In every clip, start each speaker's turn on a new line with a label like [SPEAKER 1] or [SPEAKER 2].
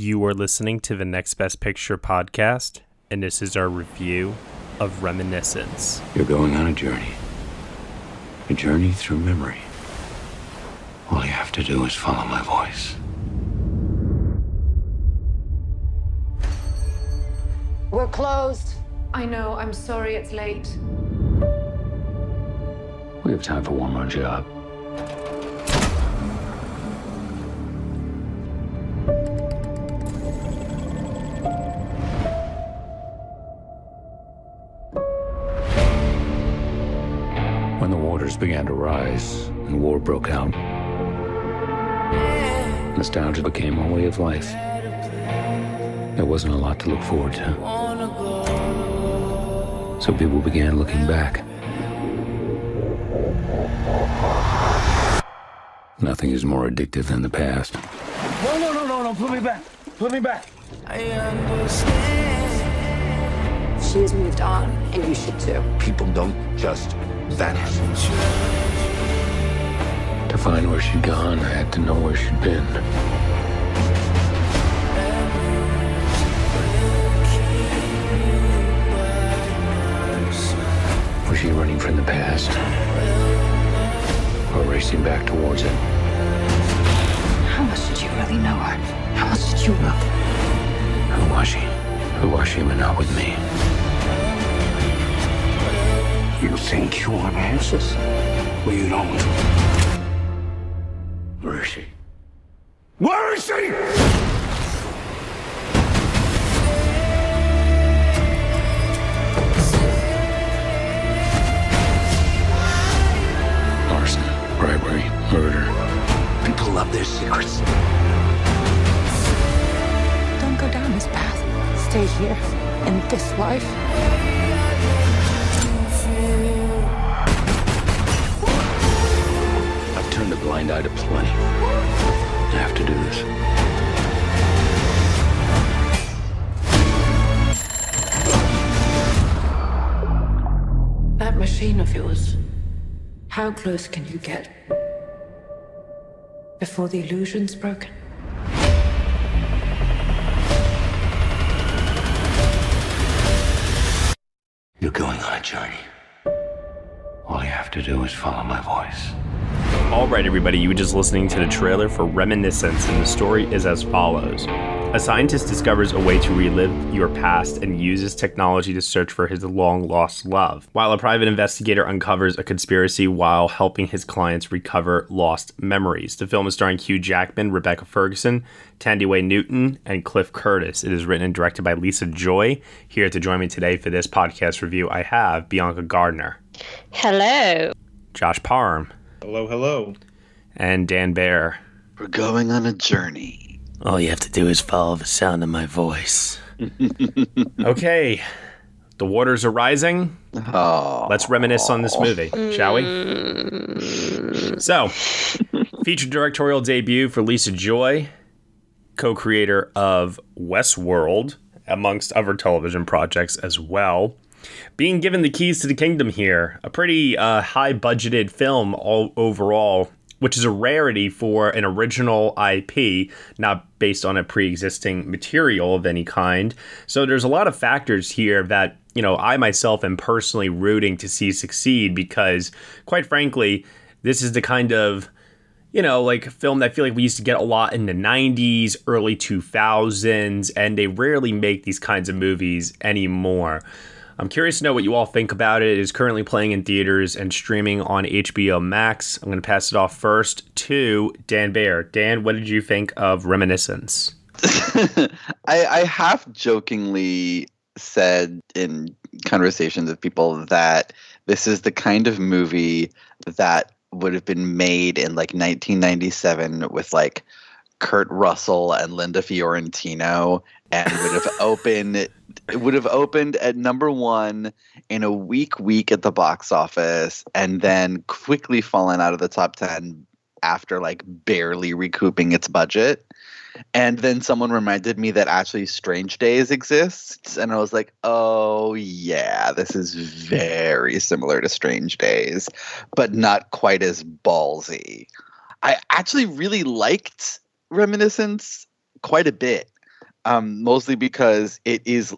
[SPEAKER 1] You are listening to the Next Best Picture podcast, and this is our review of Reminiscence.
[SPEAKER 2] You're going on a journey. A journey through memory. All you have to do is follow my voice.
[SPEAKER 3] We're closed.
[SPEAKER 4] I know, I'm sorry it's late.
[SPEAKER 2] We have time for one more job. Began to rise and war broke out, nostalgia became our way of life. There wasn't a lot to look forward to. So people began looking back. Nothing is more addictive than the past.
[SPEAKER 5] No, no, no, no, no. Put me back. Put me back. I understand.
[SPEAKER 3] She has moved on, and you should too.
[SPEAKER 6] People don't just vanish.
[SPEAKER 2] To find where she'd gone, I had to know where she'd been. Was she running from the past? Or racing back towards it?
[SPEAKER 3] How much did you really know her? How much did you know?
[SPEAKER 2] Who was she? Who was she when not with me?
[SPEAKER 6] You think you want answers? Well, you don't.
[SPEAKER 2] Where is she?
[SPEAKER 6] Where is she?
[SPEAKER 2] Arson, bribery, murder.
[SPEAKER 6] People love their secrets.
[SPEAKER 3] Don't go down this path. Stay here in this life.
[SPEAKER 2] Turned a plenty. I have to do this.
[SPEAKER 4] That machine of yours, how close can you get? Before the illusion's broken?
[SPEAKER 2] You're going on a journey. All you have to do is follow my voice.
[SPEAKER 1] All right, everybody, you were just listening to the trailer for Reminiscence, and the story is as follows. A scientist discovers a way to relive your past and uses technology to search for his long lost love, while a private investigator uncovers a conspiracy while helping his clients recover lost memories. The film is starring Hugh Jackman, Rebecca Ferguson, Thandiwe Newton, and Cliff Curtis. It is written and directed by Lisa Joy. Here to join me today for this podcast review, I have Bianca Gardner,
[SPEAKER 7] Hello.
[SPEAKER 1] Josh Parham,
[SPEAKER 8] Hello, hello.
[SPEAKER 1] and Dan Baer.
[SPEAKER 9] We're going on a journey.
[SPEAKER 2] All you have to do is follow the sound of my voice.
[SPEAKER 1] Okay, the waters are rising.
[SPEAKER 9] Oh,
[SPEAKER 1] Let's reminisce on this movie, shall we? Mm. So, feature directorial debut for Lisa Joy, co creator of Westworld, amongst other television projects as well. Being given the keys to the kingdom here, a pretty uh, high budgeted film all overall, which is a rarity for an original IP, not based on a pre existing material of any kind. So there's a lot of factors here that, you know, I myself am personally rooting to see succeed because, quite frankly, this is the kind of you know, like film that I feel like we used to get a lot in the 90s, early 2000s, and they rarely make these kinds of movies anymore. I'm curious to know what you all think about it. It is currently playing in theaters and streaming on HBO Max. I'm going to pass it off first to Dan Baer. Dan, what did you think of Reminiscence?
[SPEAKER 9] I, I half jokingly said in conversations with people that this is the kind of movie that would have been made in like 1997 with like Kurt Russell and Linda Fiorentino and would have opened it would have opened at number one in a weak week at the box office and then quickly fallen out of the top 10 after like barely recouping its budget and then someone reminded me that actually Strange Days exists. And I was like, oh, yeah, this is very similar to Strange Days, but not quite as ballsy. I actually really liked Reminiscence quite a bit. um, mostly because it is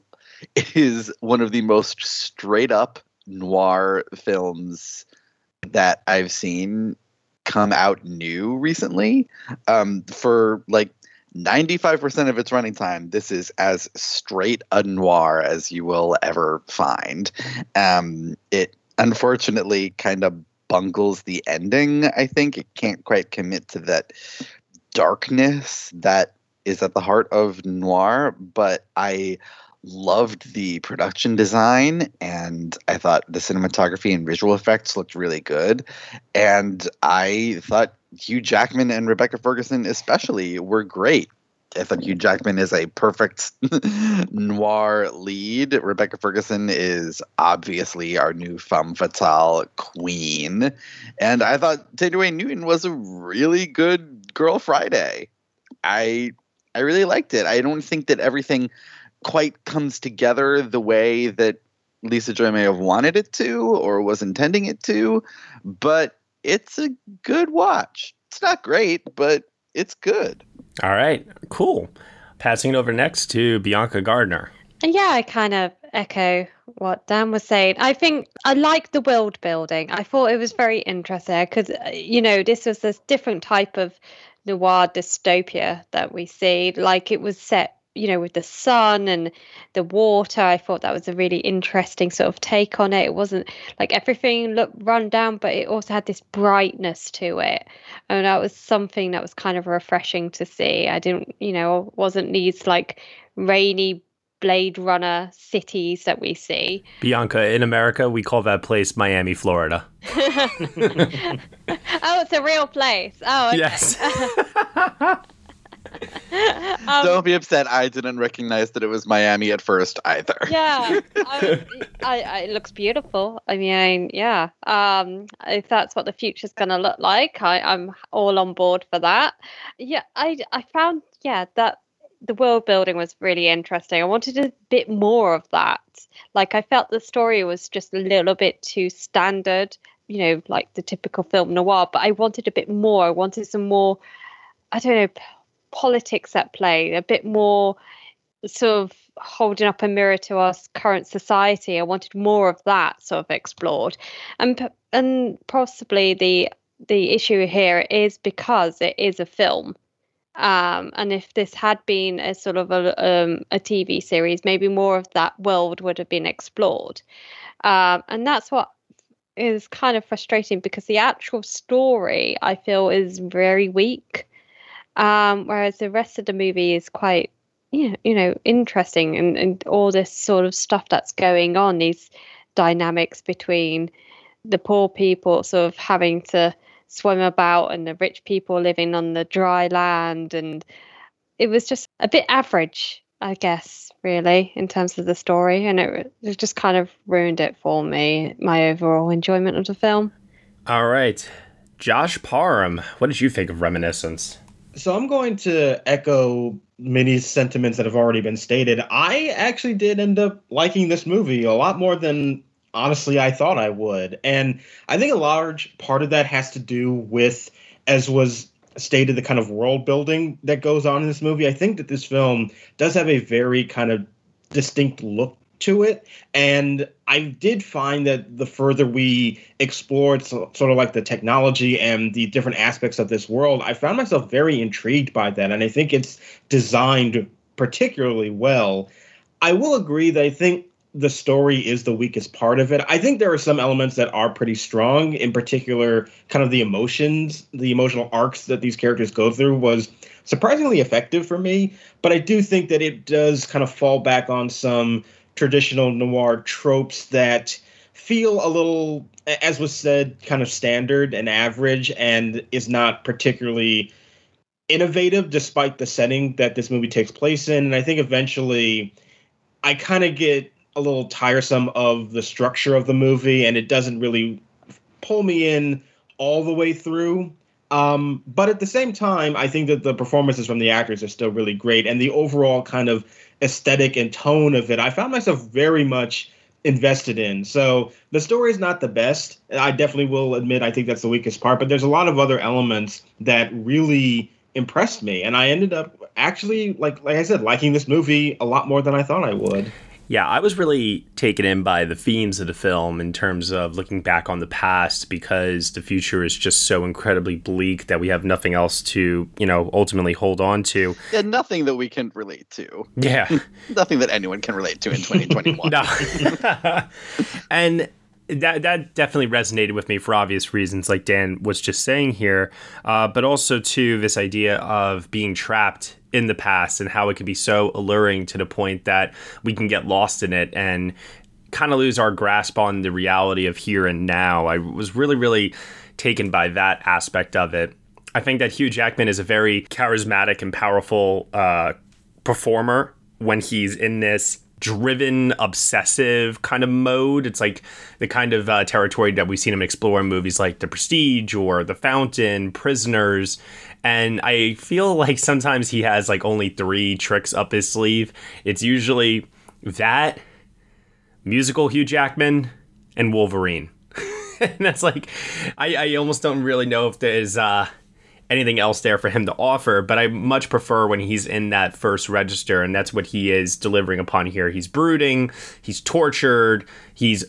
[SPEAKER 9] it is one of the most straight up noir films that I've seen come out new recently. Um, for like 95% of its running time, this is as straight a noir as you will ever find. Um, it unfortunately kind of bungles the ending, I think. It can't quite commit to that darkness that is at the heart of noir, but I loved the production design and I thought the cinematography and visual effects looked really good. And I thought Hugh Jackman and Rebecca Ferguson, especially, were great. I thought Hugh Jackman is a perfect noir lead. Rebecca Ferguson is obviously our new femme fatale queen. And I thought Taylor Newton was a really good Girl Friday. I I really liked it. I don't think that everything quite comes together the way that Lisa Joy may have wanted it to or was intending it to, but it's a good watch. It's not great, but it's good.
[SPEAKER 1] All right, cool. Passing it over next to Bianca Gardner.
[SPEAKER 7] And Yeah, I kind of echo what Dan was saying. I think I like the world building. I thought it was very interesting because, uh, you know, this was this different type of noir dystopia that we see. Like it was set you know, with the sun and the water. I thought that was a really interesting sort of take on it. It wasn't like everything looked run down, but it also had this brightness to it. And that was something that was kind of refreshing to see. I didn't, you know, wasn't these like rainy Blade Runner cities that we see.
[SPEAKER 1] Bianca, in America, we call that place Miami, Florida.
[SPEAKER 7] oh, it's a real place. Oh, okay.
[SPEAKER 1] yes.
[SPEAKER 7] Um,
[SPEAKER 9] Don't be upset. I didn't recognize that it was Miami at first either.
[SPEAKER 7] yeah I, I, I, it looks beautiful. I mean yeah. Um if that's what the future's going to look like I, i'm all on board for that. Yeah i i found yeah that the world building was really interesting. I wanted a bit more of that. Like i felt the story was just a little bit too standard you know like the typical film noir but i wanted a bit more. I wanted some more i don't know politics at play, a bit more sort of holding up a mirror to our current society. I wanted more of that sort of explored, and and possibly the the issue here is because it is a film. Um, and if this had been a sort of a, um, a TV series, maybe more of that world would have been explored. Um, and that's what is kind of frustrating because the actual story I feel is very weak. Um, whereas the rest of the movie is quite, know, you know interesting and, and all this sort of stuff that's going on, these dynamics between the poor people sort of having to swim about and the rich people living on the dry land. And it was just a bit average, I guess, really, in terms of the story. And it, it just kind of ruined it for me, my overall enjoyment of the film.
[SPEAKER 1] All right. Josh Parham, what did you think of Reminiscence?
[SPEAKER 8] So I'm going to echo many sentiments that have already been stated. I actually did end up liking this movie a lot more than honestly I thought I would. And I think a large part of that has to do with, as was stated, the kind of world building that goes on in this movie. I think that this film does have a very kind of distinct look to it. And I did find that the further we explored so, sort of like the technology and the different aspects of this world, I found myself very intrigued by that. And I think it's designed particularly well. I will agree that I think the story is the weakest part of it. I think there are some elements that are pretty strong, in particular, kind of the emotions, the emotional arcs that these characters go through was surprisingly effective for me. But I do think that it does kind of fall back on some traditional noir tropes that feel a little, as was said, kind of standard and average and is not particularly innovative despite the setting that this movie takes place in. And I think eventually I kind of get a little tiresome of the structure of the movie and it doesn't really pull me in all the way through. Um, but at the same time, I think that the performances from the actors are still really great, and the overall kind of aesthetic and tone of it, I found myself very much invested in. So the story is not the best. I definitely will admit I think that's the weakest part, but there's a lot of other elements that really impressed me, and I ended up actually like like I said, liking this movie a lot more than I thought I would.
[SPEAKER 1] Yeah, I was really taken in by the themes of the film in terms of looking back on the past because the future is just so incredibly bleak that we have nothing else to, you know, ultimately hold on to.
[SPEAKER 9] Yeah, nothing that we can relate to.
[SPEAKER 1] Yeah.
[SPEAKER 9] nothing that anyone can relate to in 2021.
[SPEAKER 1] no. and that that definitely resonated with me for obvious reasons, like Dan was just saying here, uh, but also to this idea of being trapped in the past and how it can be so alluring to the point that we can get lost in it and kind of lose our grasp on the reality of here and now. I was really, really taken by that aspect of it. I think that Hugh Jackman is a very charismatic and powerful uh, performer when he's in this driven, obsessive kind of mode. It's like the kind of uh, territory that we've seen him explore in movies like The Prestige or The Fountain, Prisoners. And I feel like sometimes he has like only three tricks up his sleeve. It's usually that, musical Hugh Jackman, and Wolverine. and that's like, I, I almost don't really know if there's uh, anything else there for him to offer, but I much prefer when he's in that first register, and that's what he is delivering upon here. He's brooding, he's tortured, he's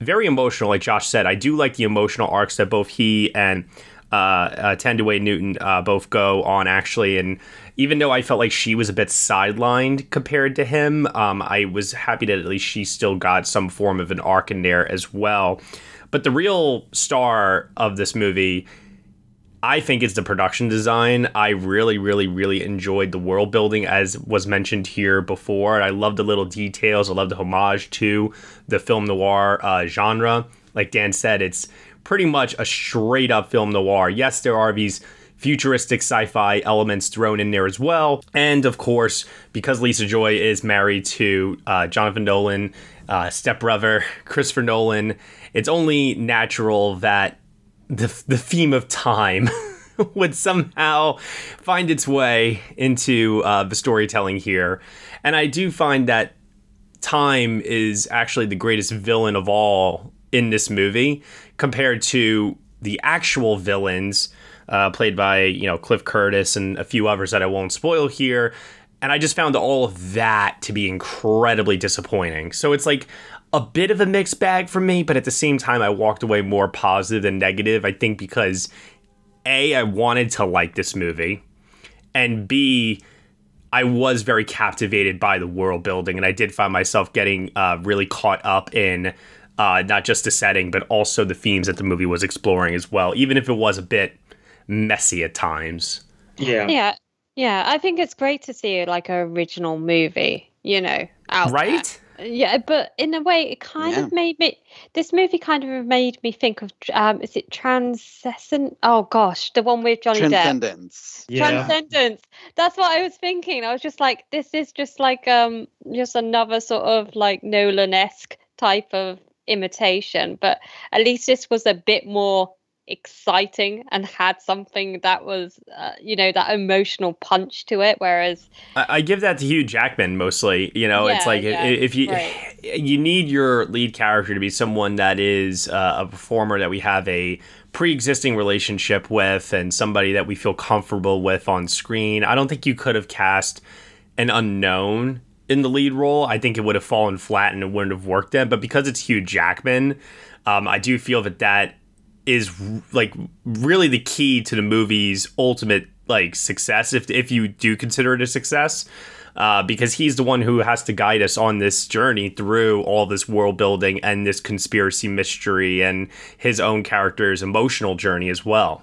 [SPEAKER 1] very emotional, like Josh said. I do like the emotional arcs that both he and uh, uh, Thandie Newton uh, both go on actually, and even though I felt like she was a bit sidelined compared to him, um, I was happy that at least she still got some form of an arc in there as well. But the real star of this movie, I think, is the production design. I really, really, really enjoyed the world building, as was mentioned here before. I love the little details. I love the homage to the film noir uh, genre. Like Dan said, it's pretty much a straight up film noir. Yes, there are these futuristic sci-fi elements thrown in there as well. And of course, because Lisa Joy is married to uh, Jonathan Nolan, uh, stepbrother Christopher Nolan, it's only natural that the the theme of time would somehow find its way into uh, the storytelling here. And I do find that time is actually the greatest villain of all in this movie compared to the actual villains uh, played by you know Cliff Curtis and a few others that I won't spoil here. And I just found all of that to be incredibly disappointing. So it's like a bit of a mixed bag for me, but at the same time, I walked away more positive than negative. I think because A, I wanted to like this movie, and B, I was very captivated by the world building, and I did find myself getting uh, really caught up in uh, not just the setting, but also the themes that the movie was exploring as well, even if it was a bit messy at times.
[SPEAKER 8] Yeah.
[SPEAKER 7] Yeah. Yeah. I think it's great to see like an original movie, you know, out
[SPEAKER 1] right?
[SPEAKER 7] There. Yeah, but in a way, it kind yeah. of made me. This movie kind of made me think of. Um, is it Transcendent? Oh gosh, the one with Johnny
[SPEAKER 9] Transcendence.
[SPEAKER 7] Depp. Yeah. Transcendence. That's what I was thinking. I was just like, this is just like um, just another sort of like Nolan esque type of imitation, but at least this was a bit more exciting and had something that was, uh, you know, that emotional punch to it. Whereas
[SPEAKER 1] I, I give that to Hugh Jackman mostly. You know,
[SPEAKER 7] yeah,
[SPEAKER 1] it's like
[SPEAKER 7] yeah,
[SPEAKER 1] if you
[SPEAKER 7] right.
[SPEAKER 1] you need your lead character to be someone that is uh, a performer that we have a pre-existing relationship with and somebody that we feel comfortable with on screen. I don't think you could have cast an unknown in the lead role, I think it would have fallen flat and it wouldn't have worked then. But because it's Hugh Jackman, um, I do feel that that is like really the key to the movie's ultimate like success, if if you do consider it a success. Uh, because he's the one who has to guide us on this journey through all this world building and this conspiracy mystery and his own character's emotional journey as well.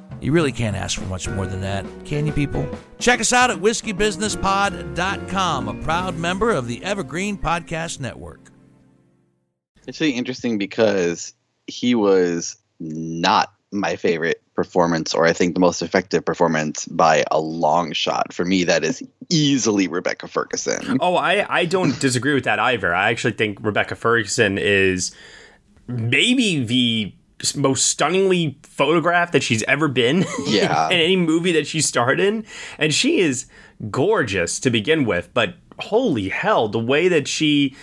[SPEAKER 10] You really can't ask for much more than that, can you, people? Check us out at whiskeybusinesspod.com, a proud member of the Evergreen Podcast Network.
[SPEAKER 9] It's really interesting because he was not my favorite performance, or I think the most effective performance by a long shot. For me, that is easily Rebecca Ferguson.
[SPEAKER 1] Oh, I, I don't disagree with that either. I actually think Rebecca Ferguson is maybe the most stunningly photographed that she's ever been
[SPEAKER 9] yeah.
[SPEAKER 1] in any movie that she starred in. And she is gorgeous to begin with, but holy hell, the way that she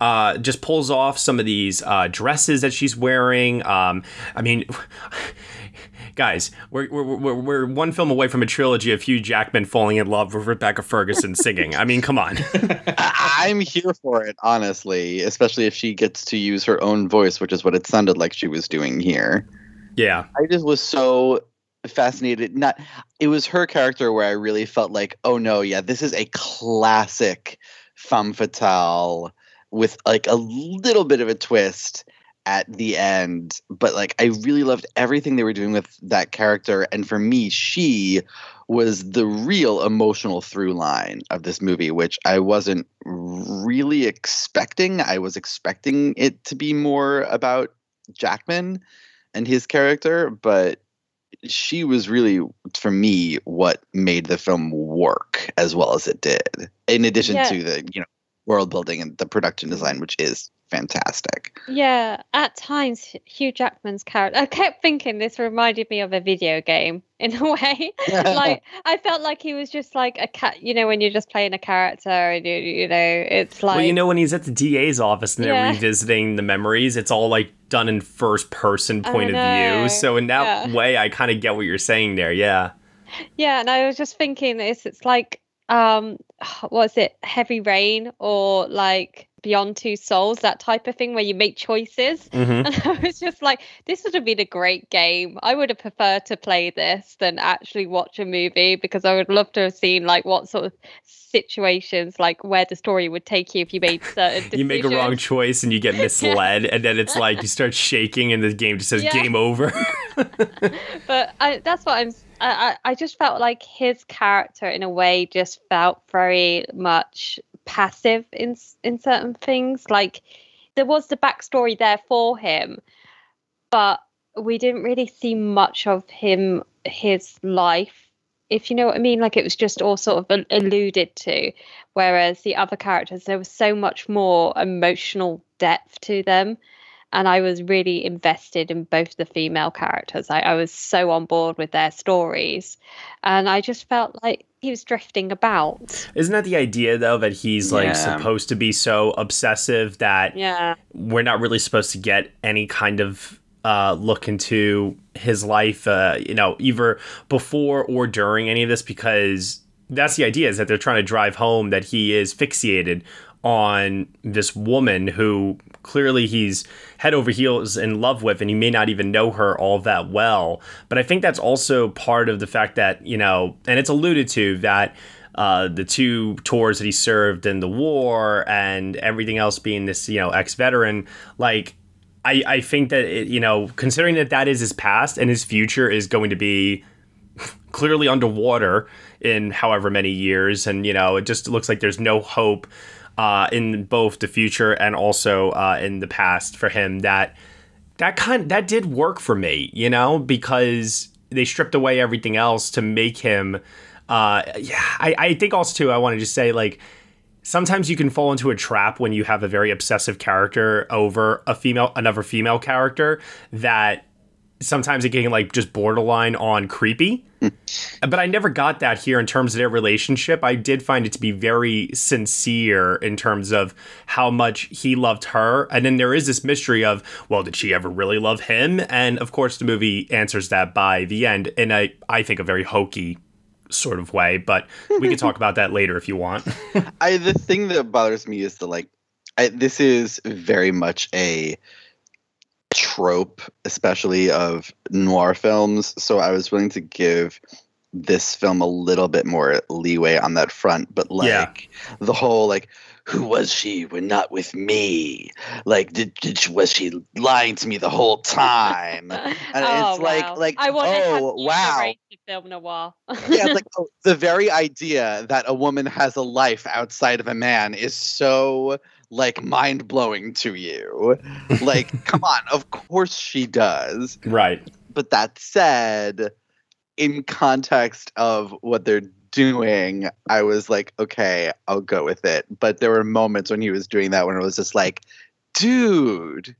[SPEAKER 1] uh, just pulls off some of these uh, dresses that she's wearing. Um, I mean, guys, we're, we're, we're, we're, one film away from a trilogy of Hugh Jackman falling in love with Rebecca Ferguson singing. I mean, come on.
[SPEAKER 9] I'm here for it, honestly, especially if she gets to use her own voice, which is what it sounded like she was doing here.
[SPEAKER 1] Yeah.
[SPEAKER 9] I just was so fascinated. Not it was her character where I really felt like, oh no, yeah, this is a classic femme fatale with like a little bit of a twist at the end but like i really loved everything they were doing with that character and for me she was the real emotional through line of this movie which i wasn't really expecting i was expecting it to be more about jackman and his character but she was really for me what made the film work as well as it did in addition yeah. to the you know world building and the production design which is fantastic.
[SPEAKER 7] Yeah, at times Hugh Jackman's character. I kept thinking this reminded me of a video game in a way. like I felt like he was just like a cat. You know, when you're just playing a character, and you, you know, it's like.
[SPEAKER 1] Well, you know, when he's at the DA's office and they're revisiting the memories, it's all like done in first person point of view. So in that yeah. way, I kind of get what you're saying there. Yeah.
[SPEAKER 7] Yeah, and I was just thinking this. It's like um was it heavy rain or like beyond two souls that type of thing where you make choices mm-hmm. and i was just like this would have been a great game i would have preferred to play this than actually watch a movie because i would love to have seen like what sort of situations like where the story would take you if you made certain decisions.
[SPEAKER 1] you make a wrong choice and you get misled and then it's like you start shaking and the game just says yeah. game over
[SPEAKER 7] but I, that's what i'm I, I just felt like his character in a way just felt very much passive in in certain things. Like there was the backstory there for him but we didn't really see much of him his life if you know what i mean. Like it was just all sort of alluded to whereas the other characters there was so much more emotional depth to them and I was really invested in both the female characters. I, I, was so on board with their stories, and I just felt like he was drifting about.
[SPEAKER 1] Isn't that the idea though that he's like yeah. supposed to be so obsessive that
[SPEAKER 7] yeah.
[SPEAKER 1] we're not really supposed to get any kind of uh, look into his life, uh, you know, either before or during any of this because that's the idea is that they're trying to drive home that he is fixated on this woman who clearly he's head over heels in love with and he may not even know her all that well. But i think that's also part of the fact that you know and it's alluded to that uh, the two tours that he served in the war and everything else being this you know ex-veteran like i i think that it, you know considering that that is his past and his future is going to be clearly underwater in however many years and you know it just looks like there's no hope uh, in both the future and also uh, in the past for him that that kind that did work for me, you know, because they stripped away everything else to make him. Uh, yeah, I, I think also too. I want to just say like sometimes you can fall into a trap when you have a very obsessive character over a female another female character that sometimes it can like just borderline on creepy. Hmm. but I never got that here in terms of their relationship. I did find it to be very sincere in terms of how much he loved her. And then there is this mystery of, well, did she ever really love him? And of course, the movie answers that by the end in a, I think, a very hokey sort of way. But we can talk about that later if you want.
[SPEAKER 9] I the thing that bothers me is the like, I, this is very much a trope, especially of noir films. So I was willing to give this film a little bit more leeway on that front. But like
[SPEAKER 1] Yeah.
[SPEAKER 9] the whole like, who was she when not with me? Like, did, did she, was she lying to me the whole time? And
[SPEAKER 7] oh,
[SPEAKER 9] it's like
[SPEAKER 7] wow.
[SPEAKER 9] like
[SPEAKER 7] I want
[SPEAKER 9] oh wow.
[SPEAKER 7] film noir.
[SPEAKER 9] yeah, like oh, the very idea that a woman has a life outside of a man is so like mind blowing to you. Like, come on, of course she does.
[SPEAKER 1] Right.
[SPEAKER 9] But that said, in context of what they're doing, I was like, okay, I'll go with it. But there were moments when he was doing that when it was just like, dude,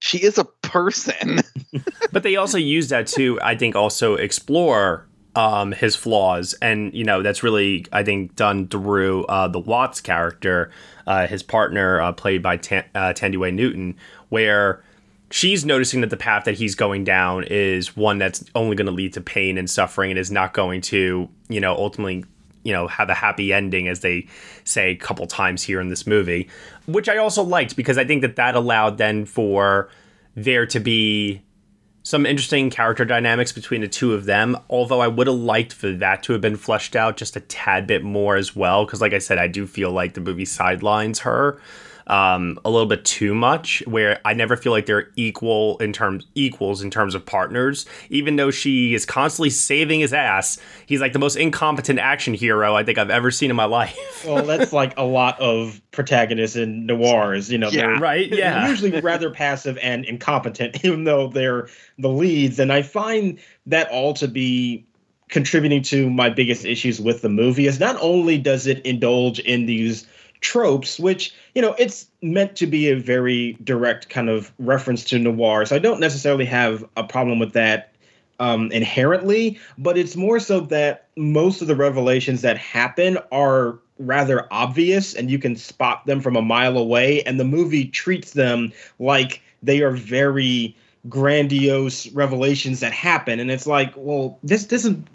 [SPEAKER 9] she is a person.
[SPEAKER 1] but they also use that to, I think, also explore um, his flaws, and you know that's really, I think, done through uh, the Watts character, uh, his partner, uh, played by Tan- uh, Thandiwe Newton, where she's noticing that the path that he's going down is one that's only going to lead to pain and suffering, and is not going to, you know, ultimately you know have a happy ending as they say a couple times here in this movie which i also liked because i think that that allowed then for there to be some interesting character dynamics between the two of them although i would have liked for that to have been fleshed out just a tad bit more as well because like i said i do feel like the movie sidelines her um, a little bit too much where i never feel like they're equal in terms equals in terms of partners even though she is constantly saving his ass he's like the most incompetent action hero i think i've ever seen in my life
[SPEAKER 8] well, that's like a lot of protagonists in noirs. You know,
[SPEAKER 1] Yeah,
[SPEAKER 8] they're
[SPEAKER 1] right,
[SPEAKER 8] they're
[SPEAKER 1] yeah.
[SPEAKER 8] usually rather passive and incompetent, even though they're the leads. And I find that all to be contributing to my biggest issues with the movie. Is not only does it indulge in these tropes, which you know it's meant to be a very direct kind of reference to noir. So I don't necessarily have a problem with that um, inherently, but it's more so that most of the revelations that happen are rather obvious and you can spot them from a mile away. And the movie treats them like they are very grandiose revelations that happen. And it's like, well, this doesn't,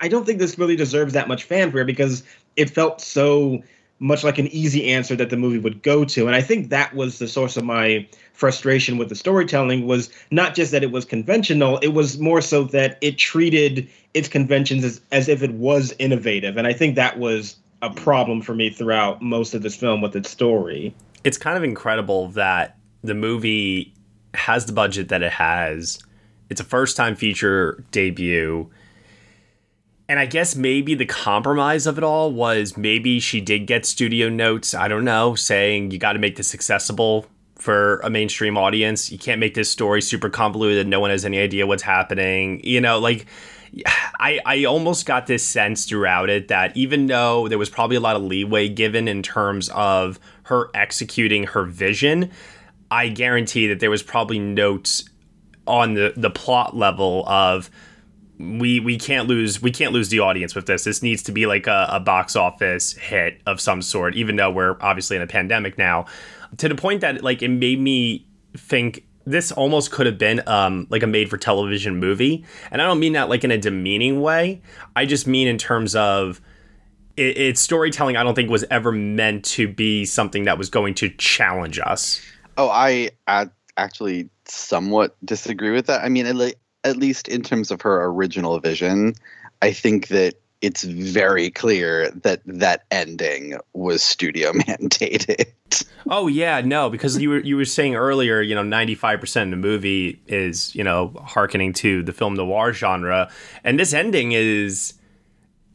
[SPEAKER 8] I don't think this really deserves that much fanfare because it felt so much like an easy answer that the movie would go to and i think that was the source of my frustration with the storytelling was not just that it was conventional it was more so that it treated its conventions as, as if it was innovative and i think that was a problem for me throughout most of this film with its story
[SPEAKER 1] it's kind of incredible that the movie has the budget that it has. It's a first time feature debut. And I guess maybe the compromise of it all was maybe she did get studio notes, I don't know, saying you got to make this accessible for a mainstream audience. You can't make this story super convoluted, no one has any idea what's happening. You know, like I, I almost got this sense throughout it that even though there was probably a lot of leeway given in terms of her executing her vision, I guarantee that there was probably notes on the, the plot level of we we can't lose we can't lose the audience with this. This needs to be like a, a box office hit of some sort, even though we're obviously in a pandemic now. To the point that like it made me think this almost could have been um, like a made for television movie. And I don't mean that like in a demeaning way. I just mean in terms of it, its storytelling, I don't think was ever meant to be something that was going to challenge us.
[SPEAKER 9] Oh, I, I actually somewhat disagree with that. I mean, le- at least in terms of her original vision, I think that it's very clear that that ending was studio mandated.
[SPEAKER 1] Oh yeah, no, because you were you were saying earlier, you know, ninety five percent of the movie is you know harkening to the film noir genre, and this ending is.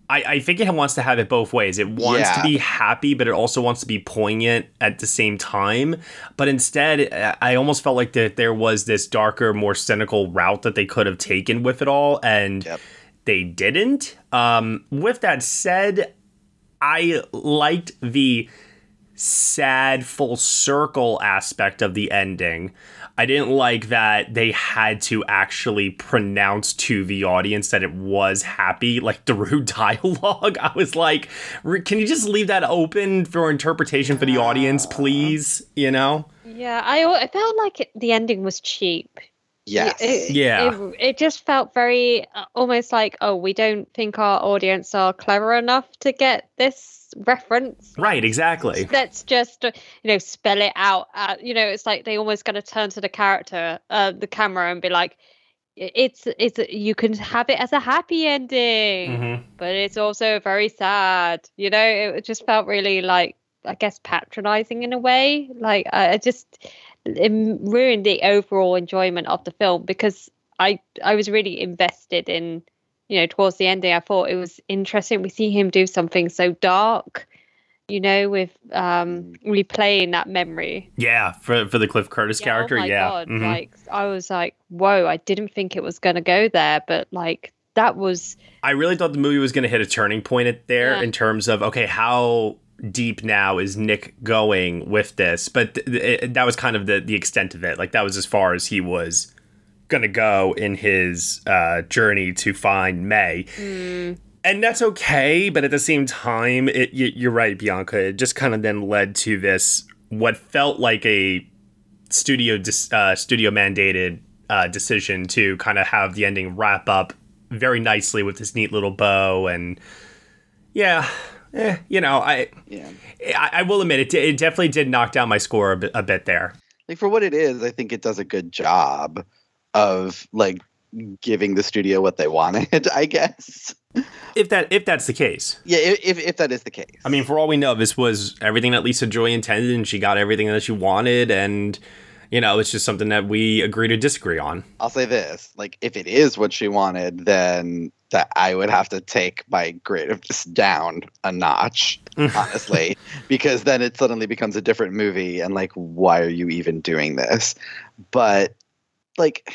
[SPEAKER 1] I, I think it wants to have it both ways. It wants
[SPEAKER 9] Yeah.
[SPEAKER 1] to be happy, but it also wants to be poignant at the same time. But instead, I- almost felt like that there was this darker, more cynical route that they could have taken with it all, and they didn't. Um, with that said, I liked the sad full circle aspect of the ending. I didn't like that they had to actually pronounce to the audience that it was happy, like through dialogue. I was like, can you just leave that open for interpretation for the audience, please? You know?
[SPEAKER 7] Yeah, I, I felt like it, the ending was cheap.
[SPEAKER 9] Yes.
[SPEAKER 7] It,
[SPEAKER 1] yeah.
[SPEAKER 7] It, it just felt very uh, almost like, oh, we don't think our audience are clever enough to get this reference.
[SPEAKER 1] Right, exactly.
[SPEAKER 7] Let's just, uh, you know, spell it out. Uh, you know, it's like they almost got to turn to the character, uh, the camera, and be like, it's it's you can have it as a happy ending,
[SPEAKER 1] Mhm.
[SPEAKER 7] but it's also very sad. You know, it just felt really like I guess patronizing in a way. Like I I just it ruined the overall enjoyment of the film because I I was really invested in you know towards the ending. I thought it was interesting. We see him do something so dark, you know, with um replaying that memory.
[SPEAKER 1] Yeah, for for the Cliff Curtis character,
[SPEAKER 7] oh my
[SPEAKER 1] yeah.
[SPEAKER 7] god!
[SPEAKER 1] Mhm.
[SPEAKER 7] Like I was like, whoa! I didn't think it was gonna go there, but like that was
[SPEAKER 1] I really thought the movie was going to hit a turning point at there
[SPEAKER 7] Yeah.
[SPEAKER 1] in terms of okay, how deep now is Nick going with this? But th- th- that was kind of the the extent of it. Like that was as far as he was going to go in his uh, journey to find Mae. And that's okay, but at the same time, it, y- you're right, Bianca. It just kind of then led to this what felt like a studio uh, studio mandated uh, decision to kind of have the ending wrap up very nicely with this neat little bow and yeah eh, you know i
[SPEAKER 9] yeah
[SPEAKER 1] I, I will admit it, it definitely did knock down my score a bit, a bit there
[SPEAKER 9] like for what it is, I think it does a good job of like giving the studio what they wanted. I guess.
[SPEAKER 1] if that if that's the case
[SPEAKER 9] Yeah, if if that is the case.
[SPEAKER 1] i mean for all we know this was everything that lisa joy intended and she got everything that she wanted and you know it's just something that we agree to disagree on
[SPEAKER 9] I'll say this: like, if it is what she wanted, then that I would have to take my grade of this down a notch, honestly, because then it suddenly becomes a different movie, and like, why are you even doing this? But like,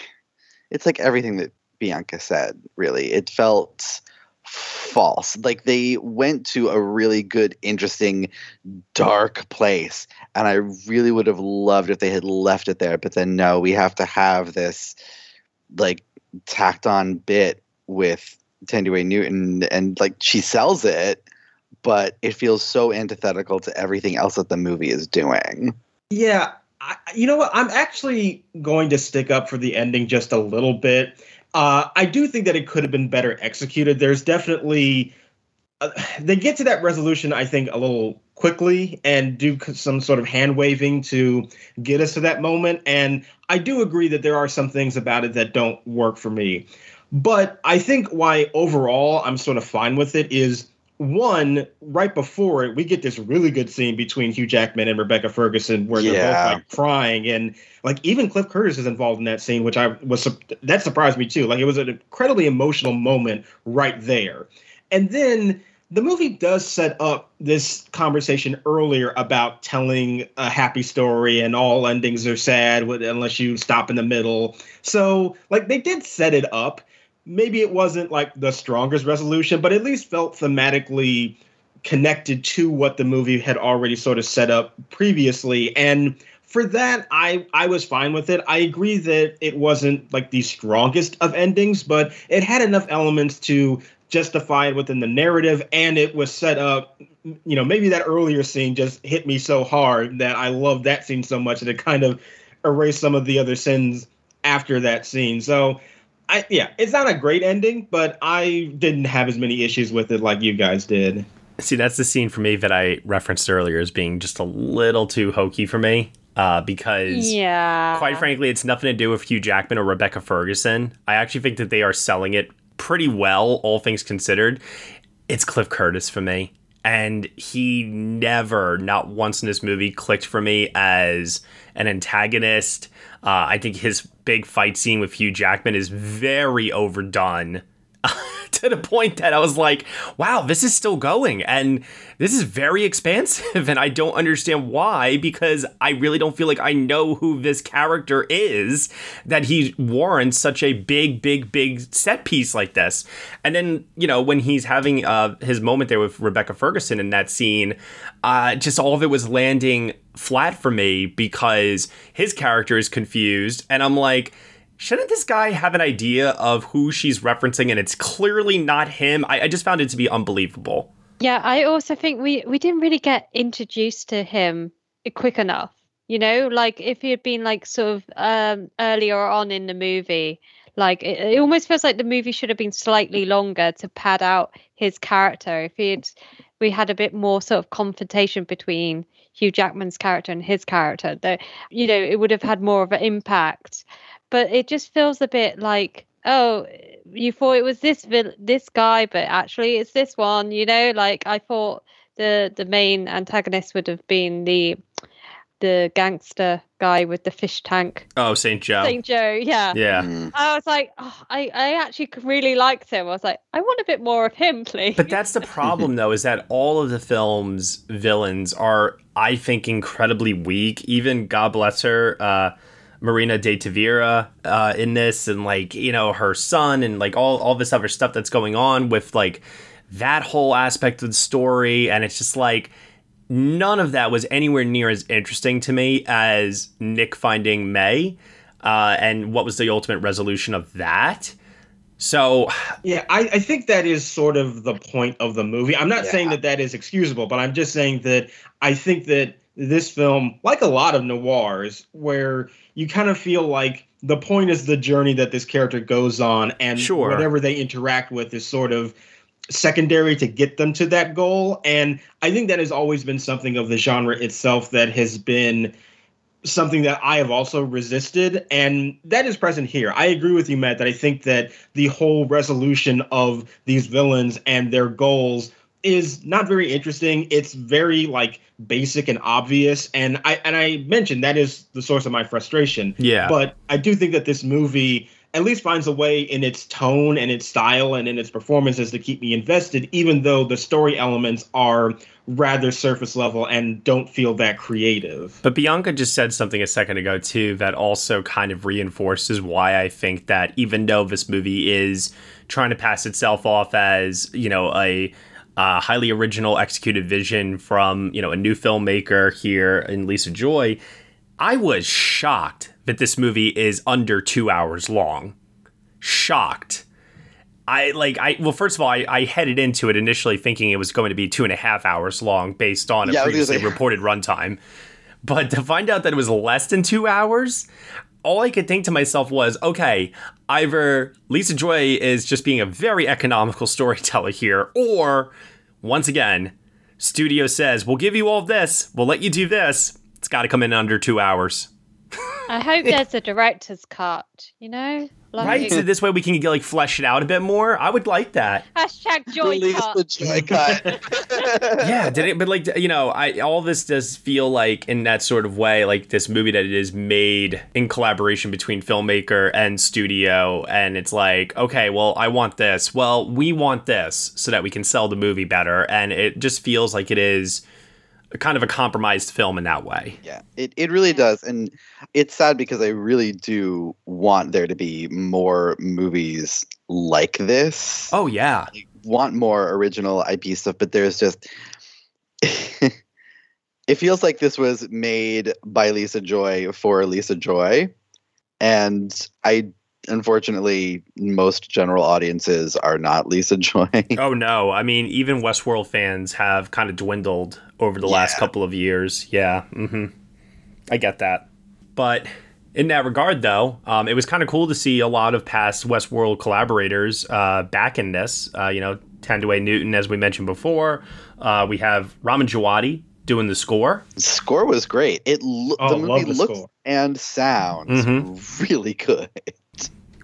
[SPEAKER 9] it's like everything that Bianca said. Really, it felt false. Like they went to a really good, interesting, dark place, and I really would have loved if they had left it there. But then no, we have to have this like tacked on bit with Thandie Newton, and like she sells it, but it feels so antithetical to everything else that the movie is doing.
[SPEAKER 8] Yeah, I, you know what? I'm actually going to stick up for the ending just a little bit. Uh, I do think that it could have been better executed. There's definitely uh, they get to that resolution, I think, a little quickly and do some sort of hand waving to get us to that moment. And I do agree that there are some things about it that don't work for me. But I think why overall I'm sort of fine with it is one, right before it, we get this really good scene between Hugh Jackman and Rebecca Ferguson where they're
[SPEAKER 9] Yeah.
[SPEAKER 8] both like crying and like even Cliff Curtis is involved in that scene, which I was that surprised me too. Like it was an incredibly emotional moment right there. And then the movie does set up this conversation earlier about telling a happy story and all endings are sad unless you stop in the middle. So, like, they did set it up. Maybe it wasn't like the strongest resolution, but at least felt thematically connected to what the movie had already sort of set up previously. And for that, I I was fine with it. I agree that it wasn't like the strongest of endings, but it had enough elements to justify it within the narrative, and it was set up. You know, maybe that earlier scene just hit me so hard that I loved that scene so much that it kind of erased some of the other sins after that scene. So. I, yeah, it's not a great ending, but I didn't have as many issues with it like you guys did.
[SPEAKER 1] See, that's the scene for me that I referenced earlier as being just a little too hokey for me. Uh, because,
[SPEAKER 7] Yeah.
[SPEAKER 1] quite frankly, it's nothing to do with Hugh Jackman or Rebecca Ferguson. I actually think that they are selling it pretty well, all things considered. It's Cliff Curtis for me. And he never, not once in this movie, clicked for me as an antagonist. Uh, I think his big fight scene with Hugh Jackman is very overdone to the point that I was like, wow, this is still going. And this is very expansive. And I don't understand why, because I really don't feel like I know who this character is that he warrants such a big, big, big set piece like this. And then, you know, when he's having uh, his moment there with Rebecca Ferguson in that scene, uh, just all of it was landing flat for me because his character is confused. And I'm like, shouldn't this guy have an idea of who she's referencing and it's clearly not him? I, I just found it to be unbelievable.
[SPEAKER 7] Yeah, I also think we we didn't really get introduced to him quick enough. You know, like if he had been like sort of um, earlier on in the movie, like it, it almost feels like the movie should have been slightly longer to pad out his character. If he had, we had a bit more sort of confrontation between Hugh Jackman's character and his character, that you know, it would have had more of an impact but it just feels a bit like oh you thought it was this this guy but actually it's this one you know? Like i thought the the main antagonist would have been the the gangster guy with the fish tank.
[SPEAKER 1] Oh saint joe.
[SPEAKER 7] Saint joe yeah.
[SPEAKER 1] Yeah.
[SPEAKER 9] Mm.
[SPEAKER 7] i was like oh, i i actually really liked him. I was like i want a bit more of him please.
[SPEAKER 1] But that's the problem though is that all of the film's villains are i think incredibly weak. Even god bless her uh Marina de Tavira uh, in this, and like you know her son, and like all all this other stuff that's going on with like that whole aspect of the story, and it's just like none of that was anywhere near as interesting to me as Nick finding Mae, uh, and what was the ultimate resolution of that. So,
[SPEAKER 8] yeah, I, I, think that is sort of the point of the movie. I'm not yeah. saying that that is excusable, but I'm just saying that I think that this film, like a lot of noirs, where you kind of feel like the point is the journey that this character goes on, and
[SPEAKER 1] sure.
[SPEAKER 8] whatever they interact with is sort of secondary to get them to that goal. And I think that has always been something of the genre itself that has been something that I have also resisted, and that is present here. I agree with you, Matt, that I think that the whole resolution of these villains and their goals is not very interesting. It's very like basic and obvious, and I and I mentioned that is the source of my frustration.
[SPEAKER 1] Yeah,
[SPEAKER 8] but I do think that this movie at least finds a way in its tone and its style and in its performances to keep me invested, even though the story elements are rather surface level and don't feel that creative.
[SPEAKER 1] But Bianca just said something a second ago too that also kind of reinforces why I think that even though this movie is trying to pass itself off as, you know, a uh, highly original executed vision from you know a new filmmaker here in Lisa Joy. I was shocked that this movie is under two hours long. Shocked. I like I well first of all I, I headed into it initially thinking it was going to be two and a half hours long based on a yeah, previously like... reported runtime. But to find out that it was less than two hours, all I could think to myself was, okay, either Lisa Joy is just being a very economical storyteller here, or once again, studio says, we'll give you all this, we'll let you do this. It's got to come in under two hours.
[SPEAKER 7] I hope there's a director's cut, you know?
[SPEAKER 1] Like, right, so this way we can get like flesh it out a bit more. I would like that.
[SPEAKER 7] Hashtag joy
[SPEAKER 9] Release
[SPEAKER 7] cut.
[SPEAKER 9] the joy cut.
[SPEAKER 1] yeah, did it? But like you know, I all this does feel like in that sort of way, like this movie that it is made in collaboration between filmmaker and studio, and it's like, okay, well, I want this. Well, we want this so that we can sell the movie better, and it just feels like it is kind of a compromised film in that way.
[SPEAKER 9] Yeah, it, it really does. And it's sad because I really do want there to be more movies like this.
[SPEAKER 1] Oh, yeah.
[SPEAKER 9] I want more original IP stuff, but there's just. it feels like this was made by Lisa Joy for Lisa Joy. And I unfortunately most general audiences are not Lisa Joy.
[SPEAKER 1] oh no, I mean even Westworld fans have kind of dwindled over the yeah. last couple of years. Yeah, mm-hmm. I get that. But in that regard, though, um, it was kind of cool to see a lot of past Westworld collaborators uh, back in this. Uh, you know, Thandie Newton, as we mentioned before. Uh, we have Ramin Djawadi doing the score.
[SPEAKER 9] The score was great. It lo- oh, the movie the looks score. and sounds mm-hmm. really good.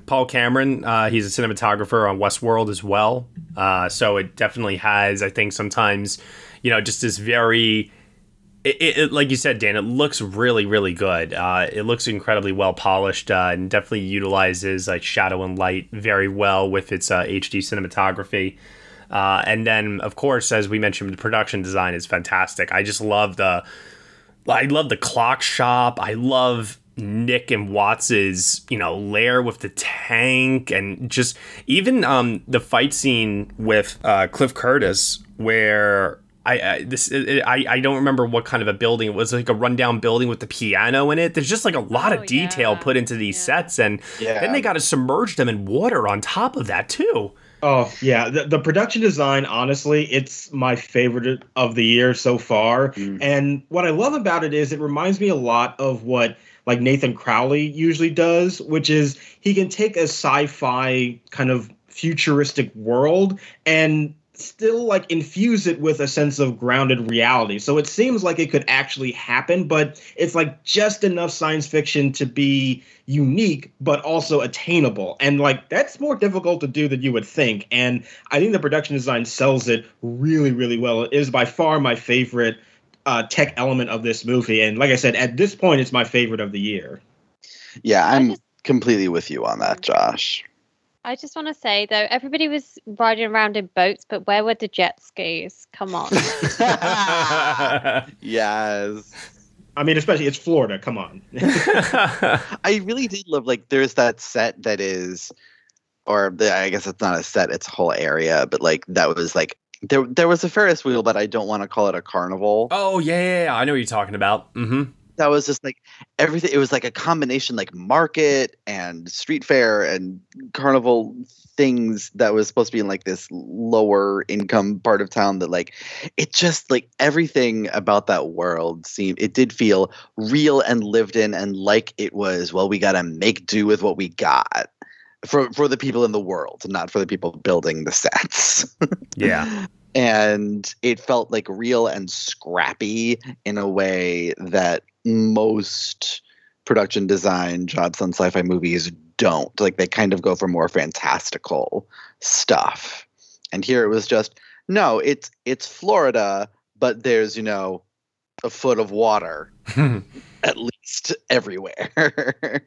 [SPEAKER 1] Paul Cameron, uh, he's a cinematographer on Westworld as well. Uh, so it definitely has, I think, sometimes, you know, just this very it, it, like you said, Dan, it looks really, really good. Uh, it looks incredibly well polished uh, and definitely utilizes like shadow and light very well with its uh, HD cinematography. Uh, and then, of course, as we mentioned, the production design is fantastic. I just love the, I love the clock shop. I love Nick and Watts's, you know, lair with the tank and just even um, the fight scene with uh, Cliff Curtis where I, I this I, I don't remember what kind of a building it was like a rundown building with the piano in it. There's just like a lot oh, of detail yeah. put into these yeah. sets, and yeah. then they got to submerge them in water on top of that too.
[SPEAKER 8] Oh yeah, the, the production design, honestly, it's my favorite of the year so far. Mm. And what I love about it is it reminds me a lot of what like Nathan Crowley usually does, which is he can take a sci-fi kind of futuristic world and still like infuse it with a sense of grounded reality. So it seems like it could actually happen, but it's like just enough science fiction to be unique but also attainable. And like that's more difficult to do than you would think. And I think the production design sells it really really well. It is by far my favorite uh, tech element of this movie. And like I said, at this point it's my favorite of the year.
[SPEAKER 9] Yeah, I'm completely with you on that, Josh.
[SPEAKER 7] I just want to say though, everybody was riding around in boats, but where were the jet skis? Come on.
[SPEAKER 9] yes.
[SPEAKER 8] I mean, especially it's Florida. Come on.
[SPEAKER 9] I really did love like there's that set that is, or the, I guess it's not a set; it's a whole area. But like that was like there there was a Ferris wheel, but I don't want to call it a carnival.
[SPEAKER 1] Oh yeah, yeah, yeah. I know what you're talking about. Mm-hmm
[SPEAKER 9] that was just like everything it was like a combination like market and street fair and carnival things that was supposed to be in like this lower income part of town that like it just like everything about that world seemed it did feel real and lived in and like it was well we got to make do with what we got for for the people in the world not for the people building the sets.
[SPEAKER 1] Yeah.
[SPEAKER 9] And it felt like real and scrappy in a way that most production design jobs on sci-fi movies don't. Like they kind of go for more fantastical stuff. And here it was just no it's it's florida but there's you know a foot of water at least everywhere.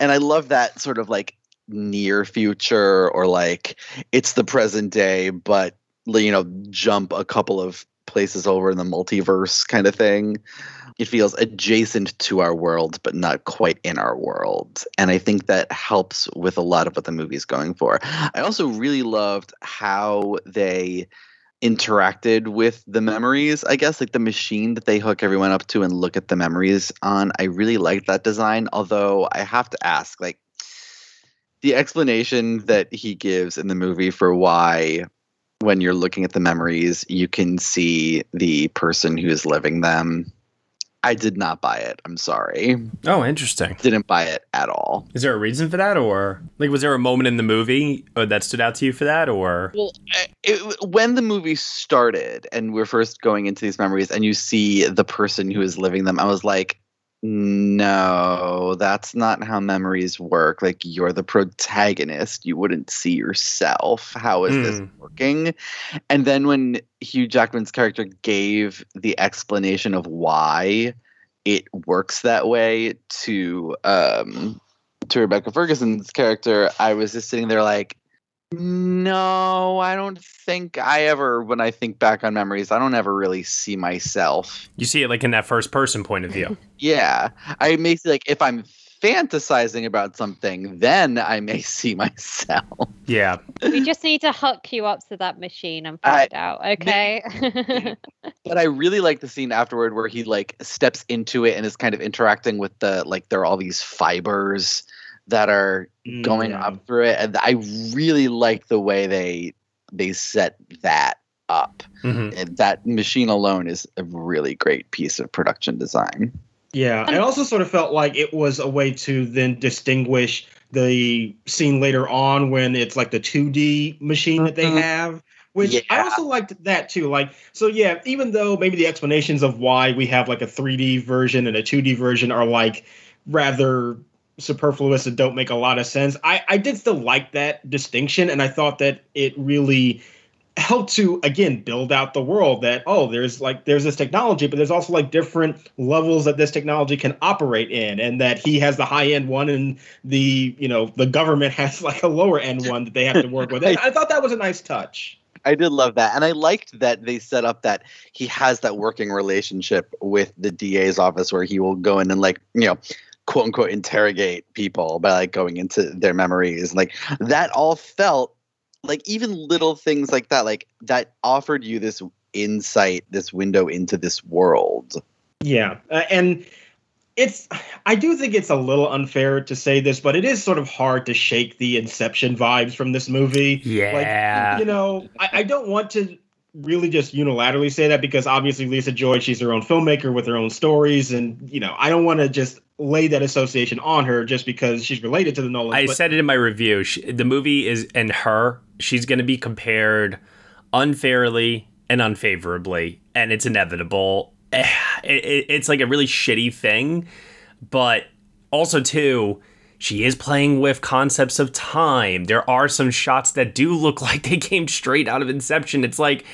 [SPEAKER 9] And i love that sort of like near future or like it's the present day but you know jump a couple of places over in the multiverse kind of thing. It feels adjacent to our world but not quite in our world. And i think that helps with a lot of what the movie's going for. I also really loved how they interacted with the memories i guess like the machine that they hook everyone up to and look at the memories on. I really liked that design although i have to ask like the explanation that he gives in the movie for why when you're looking at the memories you can see the person who's living them I did not buy it. I'm sorry.
[SPEAKER 1] Oh, interesting.
[SPEAKER 9] Didn't buy it at all.
[SPEAKER 1] Is there a reason for that, or like was there a moment in the movie uh, that stood out to you for that, or?
[SPEAKER 9] Well, it, when the movie started and we're first going into these memories, and you see the person who is living them, I was like, no, that's not how memories work. Like you're the protagonist, you wouldn't see yourself. How is mm. this hmm. working? And then when Hugh Jackman's character gave the explanation of why it works that way to um to Rebecca Ferguson's character, I was just sitting there like, no, I don't think I ever, when I think back on memories, I don't ever really see myself.
[SPEAKER 1] You see it like in that first person point of view.
[SPEAKER 9] yeah. I may see, like, if I'm fantasizing about something, then I may see myself.
[SPEAKER 1] Yeah.
[SPEAKER 7] We just need to hook you up to that machine and find I, out, okay?
[SPEAKER 9] but I really like the scene afterward where he, like, steps into it and is kind of interacting with the, like, there are all these fibers that are mm. going up through it and i really like the way they they set that up mm-hmm. and that machine alone is a really great piece of production design
[SPEAKER 8] yeah i also sort of felt like it was a way to then distinguish the scene later on when it's like the 2d machine that they mm-hmm. have which yeah. I also liked that too. Like, so yeah, even though maybe the explanations of why we have like a 3D version and a 2D version are like rather superfluous and don't make a lot of sense. I, I did still like that distinction, and I thought that it really helped to again build out the world that oh there's like there's this technology but there's also like different levels that this technology can operate in and that he has the high end one and the you know the government has like a lower end one that they have to work with I, I thought that was a nice touch
[SPEAKER 9] I did love that. And I liked that they set up that he has that working relationship with the DA's office where he will go in and like, you know, quote unquote interrogate people by like going into their memories. Like that all felt like even little things like that, like that offered you this insight, this window into this world.
[SPEAKER 8] Yeah. Uh, and it's I do think it's a little unfair to say this, but it is sort of hard to shake the Inception vibes from this movie.
[SPEAKER 1] Yeah.
[SPEAKER 8] Like, you know, I, I don't want to really just unilaterally say that because obviously Lisa Joy, she's her own filmmaker with her own stories, and you know, I don't want to just lay that association on her just because she's related to the Nolan.
[SPEAKER 1] I said it in my review. She, the movie is and her. She's going to be compared unfairly and unfavorably, and it's inevitable. It, it, it's like a really shitty thing, but also too. She is playing with concepts of time. There are some shots that do look like they came straight out of Inception. It's like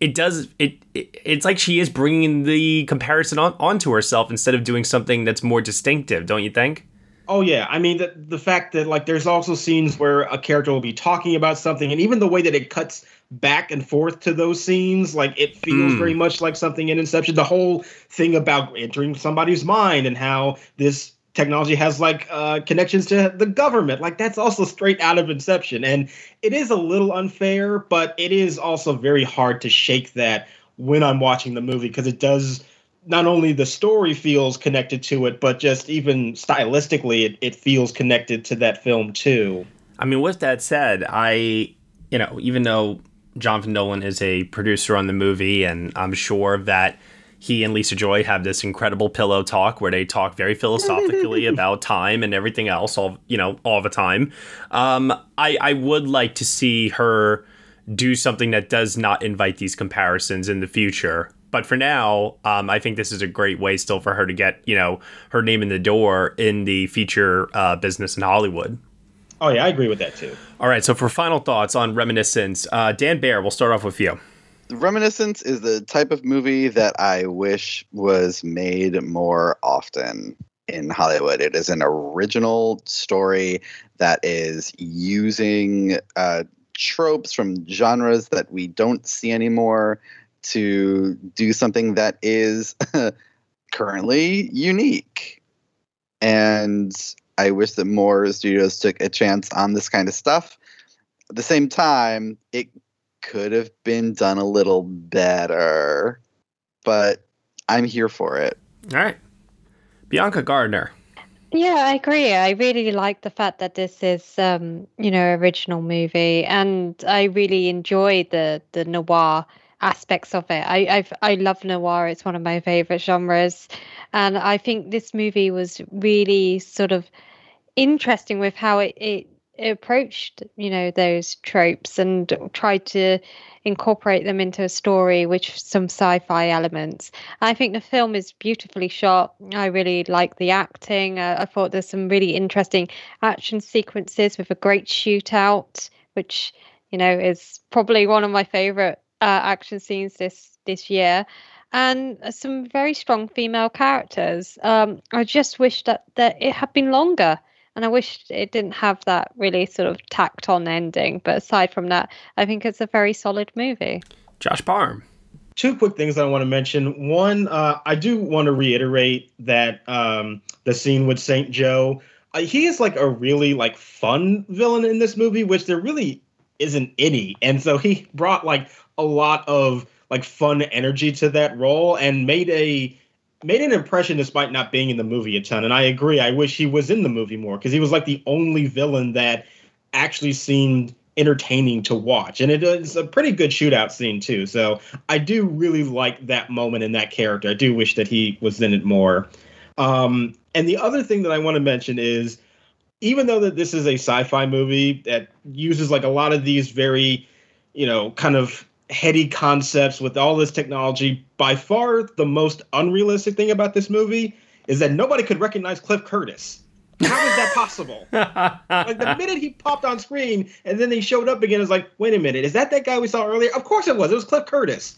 [SPEAKER 1] it does it, it, it's like she is bringing the comparison on onto herself instead of doing something that's more distinctive don't you think
[SPEAKER 8] oh yeah i mean the, the fact that like there's also scenes where a character will be talking about something and even the way that it cuts back and forth to those scenes like it feels mm. very much like something in inception the whole thing about entering somebody's mind and how this technology has like uh, connections to the government. Like that's also straight out of Inception, and it is a little unfair, but it is also very hard to shake that when I'm watching the movie because it does. Not only the story feels connected to it, but just even stylistically, it, it feels connected to that film too.
[SPEAKER 1] I mean, with that said, I, you know, even though Jonathan Nolan is a producer on the movie, and I'm sure that he and Lisa Joy have this incredible pillow talk where they talk very philosophically about time and everything else, all you know, all the time. Um, I I would like to see her do something that does not invite these comparisons in the future. But for now, um, I think this is a great way still for her to get you know her name in the door in the feature uh, business in Hollywood.
[SPEAKER 8] Oh yeah, I agree with that too.
[SPEAKER 1] All right, so for final thoughts on Reminiscence, uh, Dan Baer, we'll start off with you.
[SPEAKER 9] Reminiscence is the type of movie that I wish was made more often in Hollywood. It is an original story that is using uh, tropes from genres that we don't see anymore to do something that is currently unique. And I wish that more studios took a chance on this kind of stuff. At the same time, it could have been done a little better, but I'm here for it.
[SPEAKER 1] All right. Bianca Gardner.
[SPEAKER 7] Yeah, I agree. I really like the fact that this is, um, you know, original movie, and I really enjoy the the noir aspects of it. I I've, I love noir; it's one of my favorite genres, and I think this movie was really sort of interesting with how it, it approached you know those tropes and tried to incorporate them into a story with some sci-fi elements. I think the film is beautifully shot. I really like the acting. Uh, i thought there's some really interesting action sequences with a great shootout which you know is probably one of my favorite uh, action scenes this this year. And some very strong female characters. Um, i just wish that that it had been longer and I wish it didn't have that really sort of tacked on ending. But aside from that, I think it's a very solid movie.
[SPEAKER 1] Josh Parham.
[SPEAKER 8] Two quick things I want to mention. One, uh, I do want to reiterate that um, the scene with Saint Joe, uh, he is like a really like fun villain in this movie, which there really isn't any, and so he brought like a lot of like fun energy to that role and made a made an impression despite not being in the movie a ton. And I agree. I wish he was in the movie more because he was like the only villain that actually seemed entertaining to watch. And it is a pretty good shootout scene too. So I do really like that moment in that character. I do wish that he was in it more. Um, and the other thing that I want to mention is even though that this is a sci-fi movie that uses like a lot of these very, you know, kind of heady concepts with all this technology. By far, the most unrealistic thing about this movie is that nobody could recognize Cliff Curtis. How is that possible? like the minute he popped on screen and then he showed up again, it's like, wait a minute, is that that guy we saw earlier? Of course it was. It was Cliff Curtis.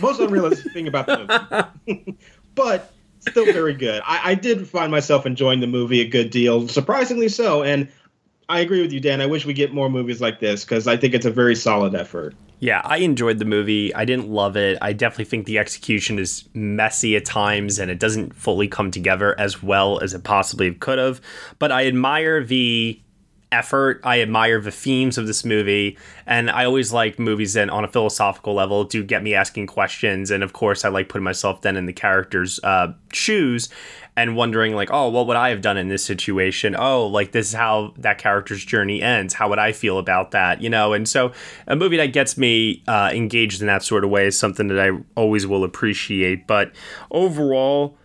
[SPEAKER 8] Most unrealistic thing about the movie, but still very good. I, I did find myself enjoying the movie a good deal, surprisingly so. And I agree with you, Dan. I wish we get more movies like this because I think it's a very solid effort.
[SPEAKER 1] Yeah, I enjoyed the movie. I didn't love it. I definitely think the execution is messy at times and it doesn't fully come together as well as it possibly could have. But I admire the effort. I admire the themes of this movie, and I always like movies that, on a philosophical level, do get me asking questions. And of course, I like putting myself then in the character's uh, shoes and wondering, like, oh, what would I have done in this situation? Oh, like this is how that character's journey ends. How would I feel about that? You know, and so a movie that gets me uh, engaged in that sort of way is something that I always will appreciate. But overall.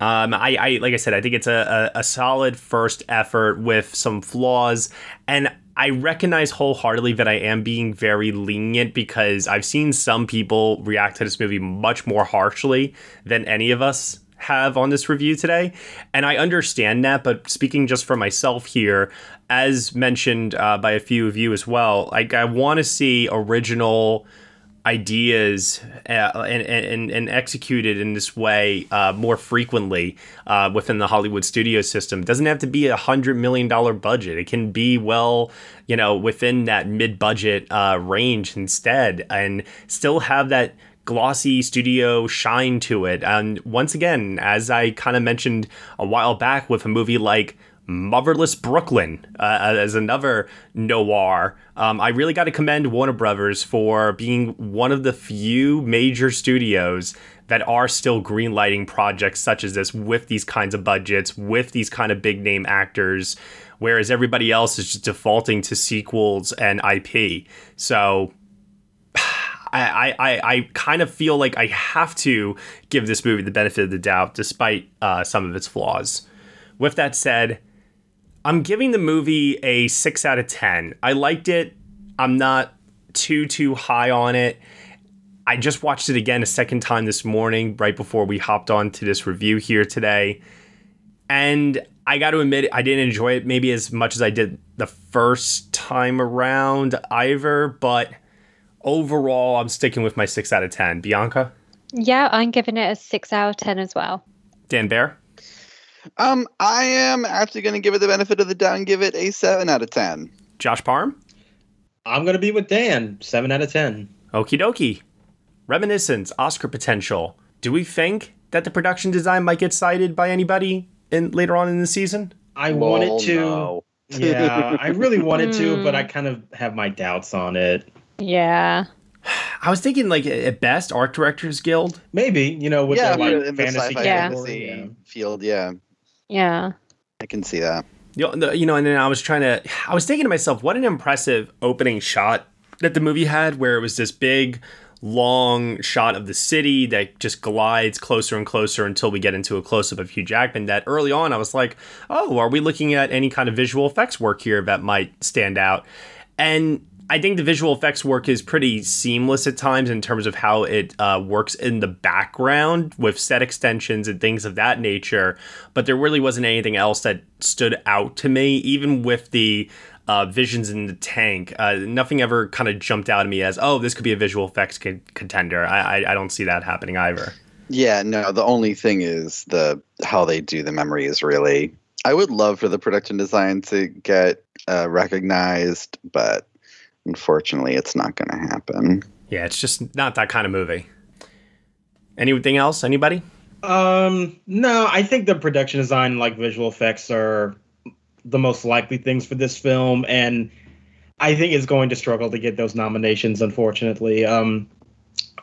[SPEAKER 1] Um, I, I like I said, I think it's a, a, a solid first effort with some flaws, and I recognize wholeheartedly that I am being very lenient because I've seen some people react to this movie much more harshly than any of us have on this review today. And I understand that, but speaking just for myself here, as mentioned uh, by a few of you as well, like I want to see original ideas uh, and, and, and executed in this way uh, more frequently uh, within the Hollywood studio system. It doesn't have to be a hundred million dollar budget. It can be well, you know, within that mid budget uh, range instead, and still have that glossy studio shine to it. And once again, as I kind of mentioned a while back with a movie like Motherless Brooklyn uh, as another noir. Um, I really got to commend Warner Brothers for being one of the few major studios that are still greenlighting projects such as this with these kinds of budgets, with these kind of big name actors, whereas everybody else is just defaulting to sequels and IP. So I, I, I kind of feel like I have to give this movie the benefit of the doubt, despite uh, some of its flaws. With that said, I'm giving the movie a six out of 10. I liked it. I'm not too, too high on it. I just watched it again a second time this morning, right before we hopped on to this review here today. And I got to admit, I didn't enjoy it maybe as much as I did the first time around either, but overall, I'm sticking with my six out of 10. Bianca?
[SPEAKER 7] Yeah, I'm giving it a six out of 10 as well.
[SPEAKER 1] Dan Baer?
[SPEAKER 9] Um, I am actually going to give it the benefit of the doubt and give it a seven out of ten.
[SPEAKER 1] Josh Parham,
[SPEAKER 8] I'm going to be with Dan. Seven out of ten.
[SPEAKER 1] Okie dokie. Reminiscence, Oscar potential. Do we think that the production design might get cited by anybody in later on in the season?
[SPEAKER 8] I wanted to. No. yeah, I really wanted to, but I kind of have my doubts on it.
[SPEAKER 7] Yeah.
[SPEAKER 1] I was thinking like at best art directors guild.
[SPEAKER 8] Maybe, you know, with
[SPEAKER 9] yeah,
[SPEAKER 8] the like
[SPEAKER 9] in
[SPEAKER 8] fantasy,
[SPEAKER 9] the
[SPEAKER 7] yeah.
[SPEAKER 9] fantasy yeah. field, yeah.
[SPEAKER 7] Yeah.
[SPEAKER 9] I can see that.
[SPEAKER 1] You know, you know, and then I was trying to I was thinking to myself, what an impressive opening shot that the movie had where it was this big long shot of the city that just glides closer and closer until we get into a close up of Hugh Jackman. That early on, I was like, oh, are we looking at any kind of visual effects work here that might stand out? And I think the visual effects work is pretty seamless at times in terms of how it uh, works in the background with set extensions and things of that nature. But there really wasn't anything else that stood out to me, even with the uh, visions in the tank. Uh, nothing ever kind of jumped out at me as, oh, this could be a visual effects con- contender. I, I, I don't see that happening either.
[SPEAKER 9] Yeah, no. The only thing is the how they do the memory is really. I would love for the production design to get uh, recognized, but unfortunately, it's not going to happen.
[SPEAKER 1] Yeah, it's just not that kind of movie. Anything else? Anybody?
[SPEAKER 8] Um, no, I think the production design, like visual effects, are the most likely things for this film, and I think it's going to struggle to get those nominations. Unfortunately, um,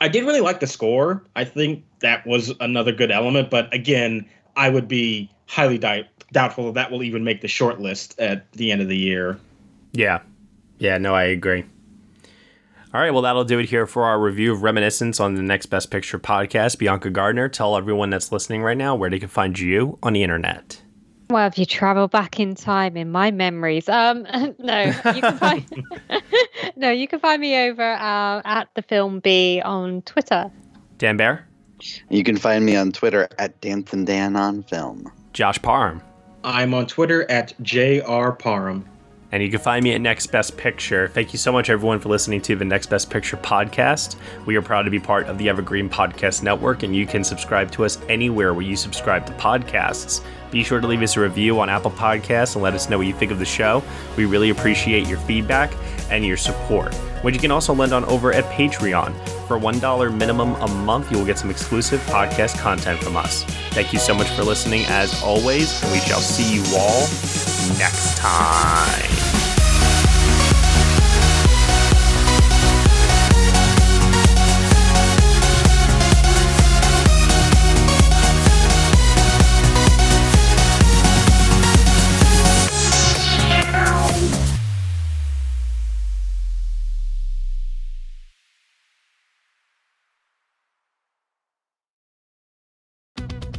[SPEAKER 8] I did really like the score. I think that was another good element, but again, I would be highly di- doubtful that that will even make the short list at the end of the year.
[SPEAKER 1] Yeah, yeah, no, I agree. All right, well, that'll do it here for our review of Reminiscence on the Next Best Picture podcast. Bianca Gardner, tell everyone that's listening right now where they can find you on the internet.
[SPEAKER 7] Well, if you travel back in time in my memories, um, no, you can find no, you can find me over uh, at the film B on Twitter.
[SPEAKER 1] Dan Baer,
[SPEAKER 9] you can find me on Twitter at Dancing Dan on Film.
[SPEAKER 1] Josh Parham,
[SPEAKER 8] I'm on Twitter at jrparham.
[SPEAKER 1] And you can find me at Next Best Picture. Thank you so much, everyone, for listening to the Next Best Picture podcast. We are proud to be part of the Evergreen Podcast Network, and you can subscribe to us anywhere where you subscribe to podcasts. Be sure to leave us a review on Apple Podcasts and let us know what you think of the show. We really appreciate your feedback and your support, which you can also lend on over at Patreon. For $1 minimum a month, you will get some exclusive podcast content from us. Thank you so much for listening, as always, and we shall see you all next time.